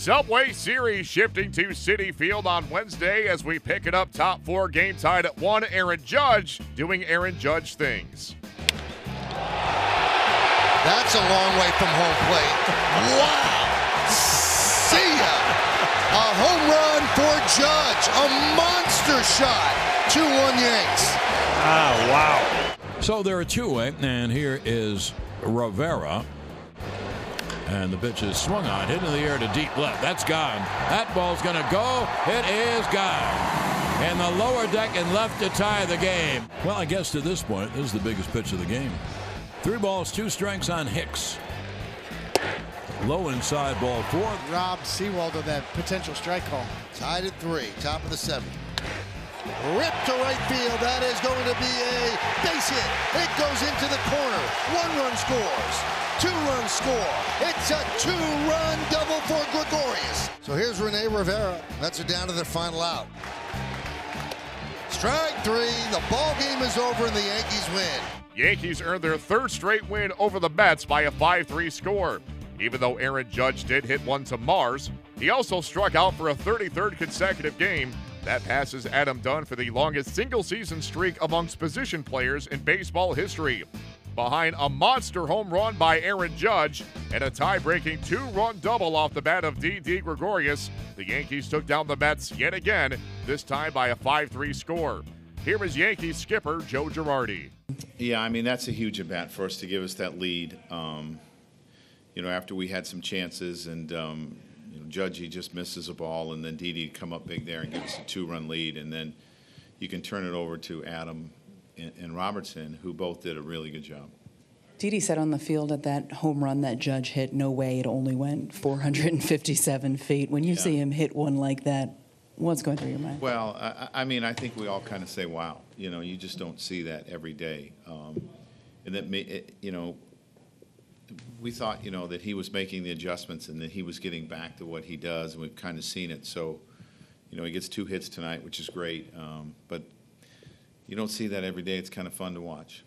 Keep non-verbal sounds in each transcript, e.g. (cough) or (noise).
Subway Series shifting to Citi Field on Wednesday as we pick it up top four game tied at one. Aaron Judge doing Aaron Judge things. That's a long way from home plate. Wow. See ya. A home run for Judge. A monster shot. 2 1 Yanks. Ah, wow. So there are two, eh? and here is Rivera. And the pitch is swung on, hit in the air to deep left. That's gone. That ball's going to go. It is gone. And the lower deck and left to tie the game. Well, I guess to this point, this is the biggest pitch of the game. Three balls, two strikes on Hicks. Low inside ball four. Rob Seawald of that potential strike call. Tied at three, top of the seventh. Ripped to right field. That is going to be a base hit. It goes into the corner. One run scores. Two run score. It's a two run double for Gregorius. So here's Rene Rivera. That's it down to their final out. Strike three. The ball game is over and the Yankees win. Yankees earned their third straight win over the Mets by a 5 3 score. Even though Aaron Judge did hit one to Mars, he also struck out for a 33rd consecutive game. That passes Adam Dunn for the longest single season streak amongst position players in baseball history. Behind a monster home run by Aaron Judge and a tie breaking two run double off the bat of Didi Gregorius, the Yankees took down the Mets yet again, this time by a 5 3 score. Here is Yankees skipper Joe Girardi. Yeah, I mean, that's a huge at bat for us to give us that lead. Um, you know, after we had some chances and, um, he just misses a ball, and then Didi come up big there and give us a two run lead. And then you can turn it over to Adam and, and Robertson, who both did a really good job. Didi said on the field at that home run that Judge hit, no way, it only went 457 feet. When you Yeah. see him hit one like that, what's going through your mind? Well, I, I mean, I think we all kind of say, "Wow," you know, you just don't see that every day, um, and that, may, it, you know, we thought, you know, that he was making the adjustments and that he was getting back to what he does, and we've kind of seen it. So, you know, he gets two hits tonight, which is great, um, but you don't see that every day. It's kind of fun to watch.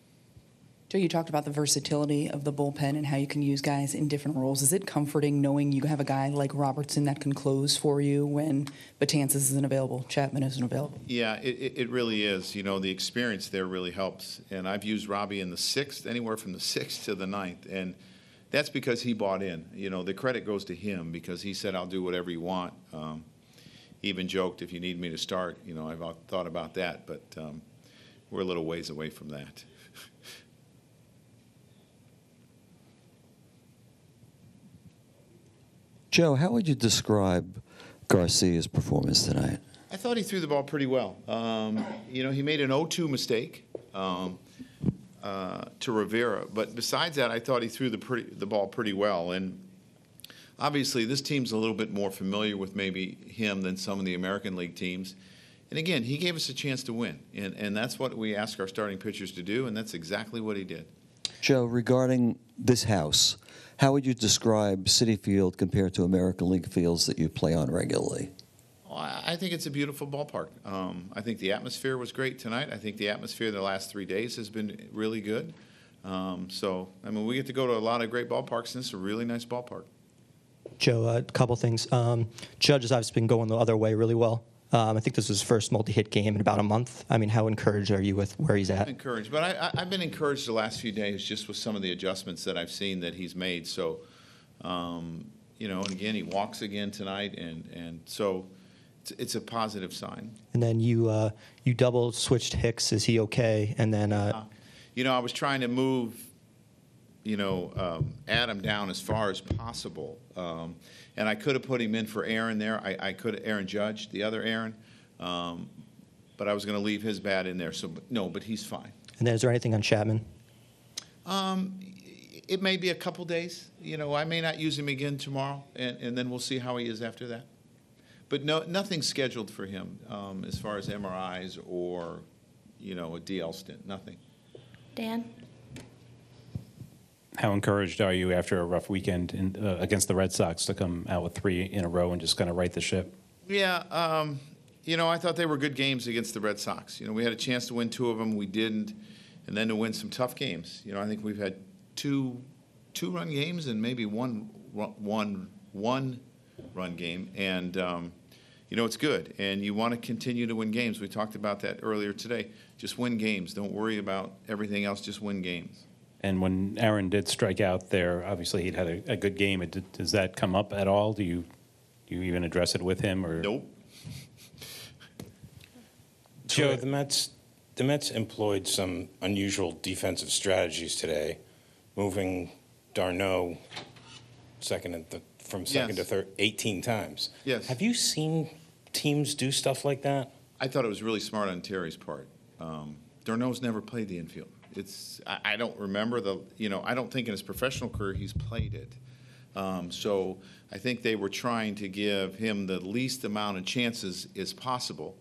Joe, you talked about the versatility of the bullpen and how you can use guys in different roles. Is it comforting knowing you have a guy like Robertson that can close for you when Betances isn't available, Chapman isn't available? Yeah, it, it, it really is. You know, the experience there really helps. And I've used Robbie in the sixth, anywhere from the sixth to the ninth. And that's because he bought in. You know, the credit goes to him because he said, I'll do whatever you want. Um, he even joked, if you need me to start, you know, I've thought about that. But um, we're a little ways away from that. (laughs) Joe, how would you describe Garcia's performance tonight? I thought he threw the ball pretty well. Um, you know, he made an 0-2 mistake um, uh, to Rivera, but besides that, I thought he threw the pretty, the ball pretty well. And obviously, this team's a little bit more familiar with maybe him than some of the American League teams. And again, he gave us a chance to win, and, and that's what we ask our starting pitchers to do, and that's exactly what he did. Joe, regarding this house, how would you describe Citi Field compared to American League fields that you play on regularly? I think it's a beautiful ballpark. Um, I think the atmosphere was great tonight. I think the atmosphere the last three days has been really good. Um, so, I mean, we get to go to a lot of great ballparks, and this is a really nice ballpark. Joe, a couple things. Um, Judge has obviously been going the other way really well. Um, I think this is his first multi-hit game in about a month. I mean, how encouraged are you with where he's at? Encouraged, but I, I, I've been encouraged the last few days just with some of the adjustments that I've seen that he's made. So, um, you know, and again, he walks again tonight, and and so it's, a positive sign. And then you uh, you double switched Hicks. Is he okay? And then uh, You know, I was trying to move, you know, um, Adam down as far as possible, um, and I could have put him in for Aaron there. I, I could Aaron Judge, the other Aaron, um, but I was going to leave his bat in there. So but, no, but he's fine. and then is there anything on Chapman? Um, it may be a couple days. You know, I may not use him again tomorrow, and, and then we'll see how he is after that. But no, nothing scheduled for him um, as far as MRIs or, you know, a DL stint. Nothing. Dan? How encouraged are you after a rough weekend in, uh, against the Red Sox to come out with three in a row and just kind of right the ship? Yeah, um, you know, I thought they were good games against the Red Sox. You know, we had a chance to win two of them, we didn't, and then to win some tough games. You know, I think we've had two two run games and maybe one one one run game, and um, you know it's good. And you want to continue to win games. We talked about that earlier today. Just win games. Don't worry about everything else. Just win games. And when Aaron did strike out there, obviously he'd had a, a good game. It did, does that come up at all? Do you do you even address it with him or? Nope. Joe, the Mets, the Mets employed some unusual defensive strategies today, moving d'Arnaud second and th- from second Yes. to third 18 times. Yes. Have you seen teams do stuff like that? I thought it was really smart on Terry's part. Um, d'Arnaud's never played the infield. It's I, I don't remember the you know I don't think in his professional career he's played it. Um, so I think they were trying to give him the least amount of chances as possible.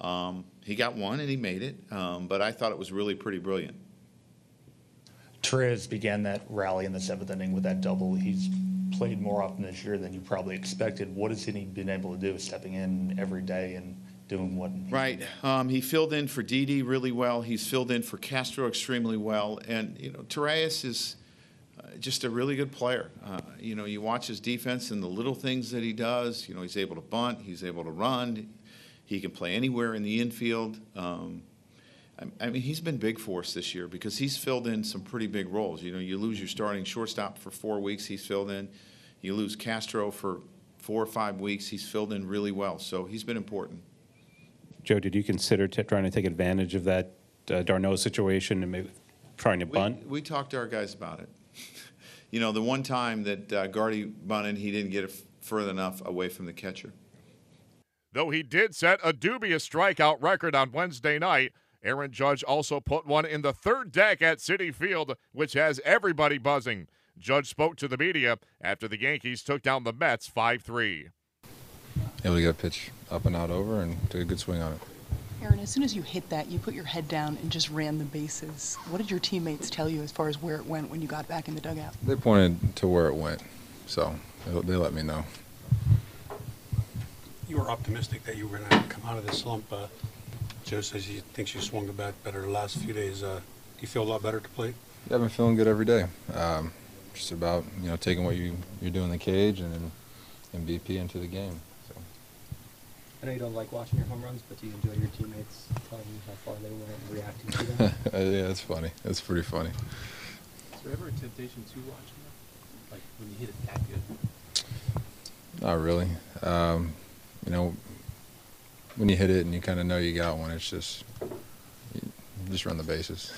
Um, he got one and he made it, um, but I thought it was really pretty brilliant. Torreyes began that rally in the seventh inning with that double. He's played more often this year than you probably expected. What has he been able to do, stepping in every day and doing what? Right. Um, he filled in for Didi really well. He's filled in for Castro extremely well. And, you know, Torreyes is uh, just a really good player. Uh, you know, you watch his defense and the little things that he does. You know, he's able to bunt, he's able to run, he can play anywhere in the infield. Um, I, I mean, he's been big for us this year because he's filled in some pretty big roles. You know, you lose your starting shortstop for four weeks, he's filled in. You lose Castro for four or five weeks, he's filled in really well. So he's been important. Joe, did you consider t- trying to take advantage of that uh, d'Arnaud situation and maybe trying to bunt? We, we talked to our guys about it. (laughs) you know, the one time that uh, Gardy bunted, he didn't get it f- further enough away from the catcher. Though he did set a dubious strikeout record on Wednesday night, Aaron Judge also put one in the third deck at Citi Field, which has everybody buzzing. Judge spoke to the media after the Yankees took down the Mets 5 3. able to get a pitch up and out over and took a good swing on it. Aaron, as soon as you hit that, you put your head down and just ran the bases. What did your teammates tell you as far as where it went when you got back in the dugout? They pointed to where it went, so they, they let me know. You were optimistic that you were going to come out of this slump. Uh, Joe says he thinks you swung the bat better the last few days. Uh, do you feel a lot better to play? Yeah, I've been feeling good every day. Um, just about you know taking what you you do in the cage and then and BP into the game. So I know you don't like watching your home runs, but do you enjoy your teammates telling you how far they went and reacting to them? (laughs) yeah, it's funny. It's pretty funny. Is there ever a temptation to watch them? Like when you hit it that good? Not really. Um, you know, when you hit it and you kind of know you got one, it's just just run the bases.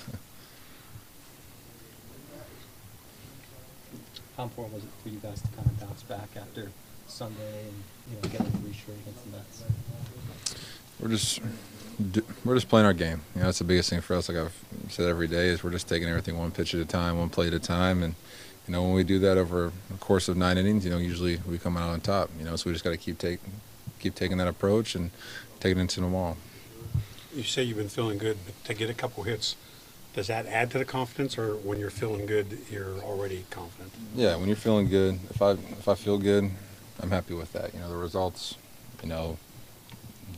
How important was it for you guys to kind of bounce back after Sunday and you know getting three straight against the Mets? We're just we're just playing our game. You know, that's the biggest thing for us. Like I've said every day, is we're just taking everything one pitch at a time, one play at a time, and you know when we do that over a course of nine innings, you know usually we come out on top. You know, so we just got to keep take keep taking that approach and taking it into the wall. You say you've been feeling good, but to get a couple hits, does that add to the confidence, or when you're feeling good, you're already confident? Yeah, when you're feeling good, if I if I feel good, I'm happy with that. You know, the results, you know,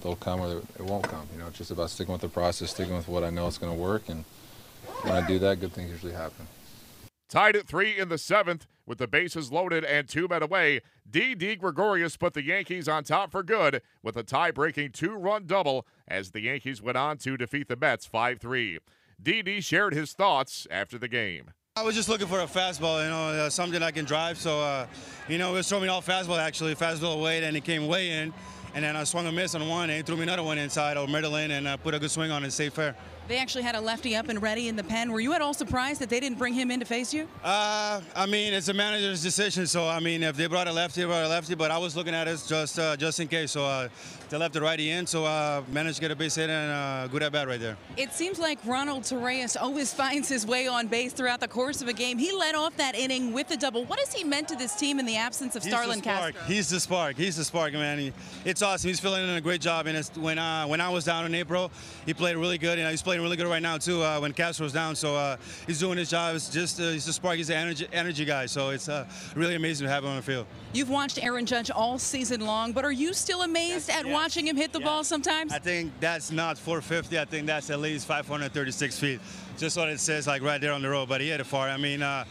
they'll come or it won't come. You know, it's just about sticking with the process, sticking with what I know is going to work, and when I do that, good things usually happen. Tied at three in the seventh, with the bases loaded and two men away, Didi Gregorius put the Yankees on top for good with a tie breaking two run double as the Yankees went on to defeat the Mets 5 3. Didi shared his thoughts after the game. I was just looking for a fastball, you know, uh, something I can drive. So, uh, you know, it was throwing off fastball actually, fastball away, and it came way in. And then I swung a miss on one and threw me another one inside or middle in and uh, put a good swing on it, safe fair. They actually had a lefty up and ready in the pen. Were you at all surprised that they didn't bring him in to face you? Uh, I mean, it's a manager's decision. So, I mean, if they brought a lefty, they brought a lefty. But I was looking at it just uh, just in case. So, uh, they left the righty in. So, uh, managed to get a base hit and uh, good at bat right there. It seems like Ronald Torreyes always (laughs) finds his way on base throughout the course of a game. He led off that inning with the double. What has he meant to this team in the absence of He's Starlin the spark. Castro? He's the spark. He's the spark, man. He, it's awesome. He's filling in a great job. And it's, when uh, when I was down in April, he played really good. And he's playing really good right now too. Uh, when Castro's down, so uh, he's doing his job. It's just uh, he's the spark. He's the energy energy guy. So it's uh, really amazing to have him on the field. You've watched Aaron Judge all season long, but are you still amazed at watching him hit the ball sometimes? I think that's not 450. I think that's at least 536 feet. Just what it says, like right there on the road. But he hit it far. I mean, uh,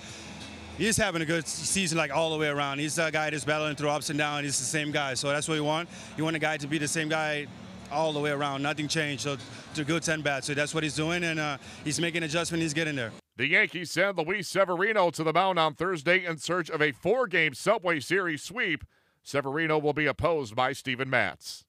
he's having a good season like all the way around. He's a guy that's battling through ups and downs. He's the same guy, so that's what you want. You want a guy to be the same guy all the way around. Nothing changed. So to good 10 bad. So that's what he's doing, and uh, he's making adjustment. He's getting there. The Yankees send Luis Severino to the mound on Thursday in search of a four game Subway Series sweep. Severino will be opposed by Steven Matz.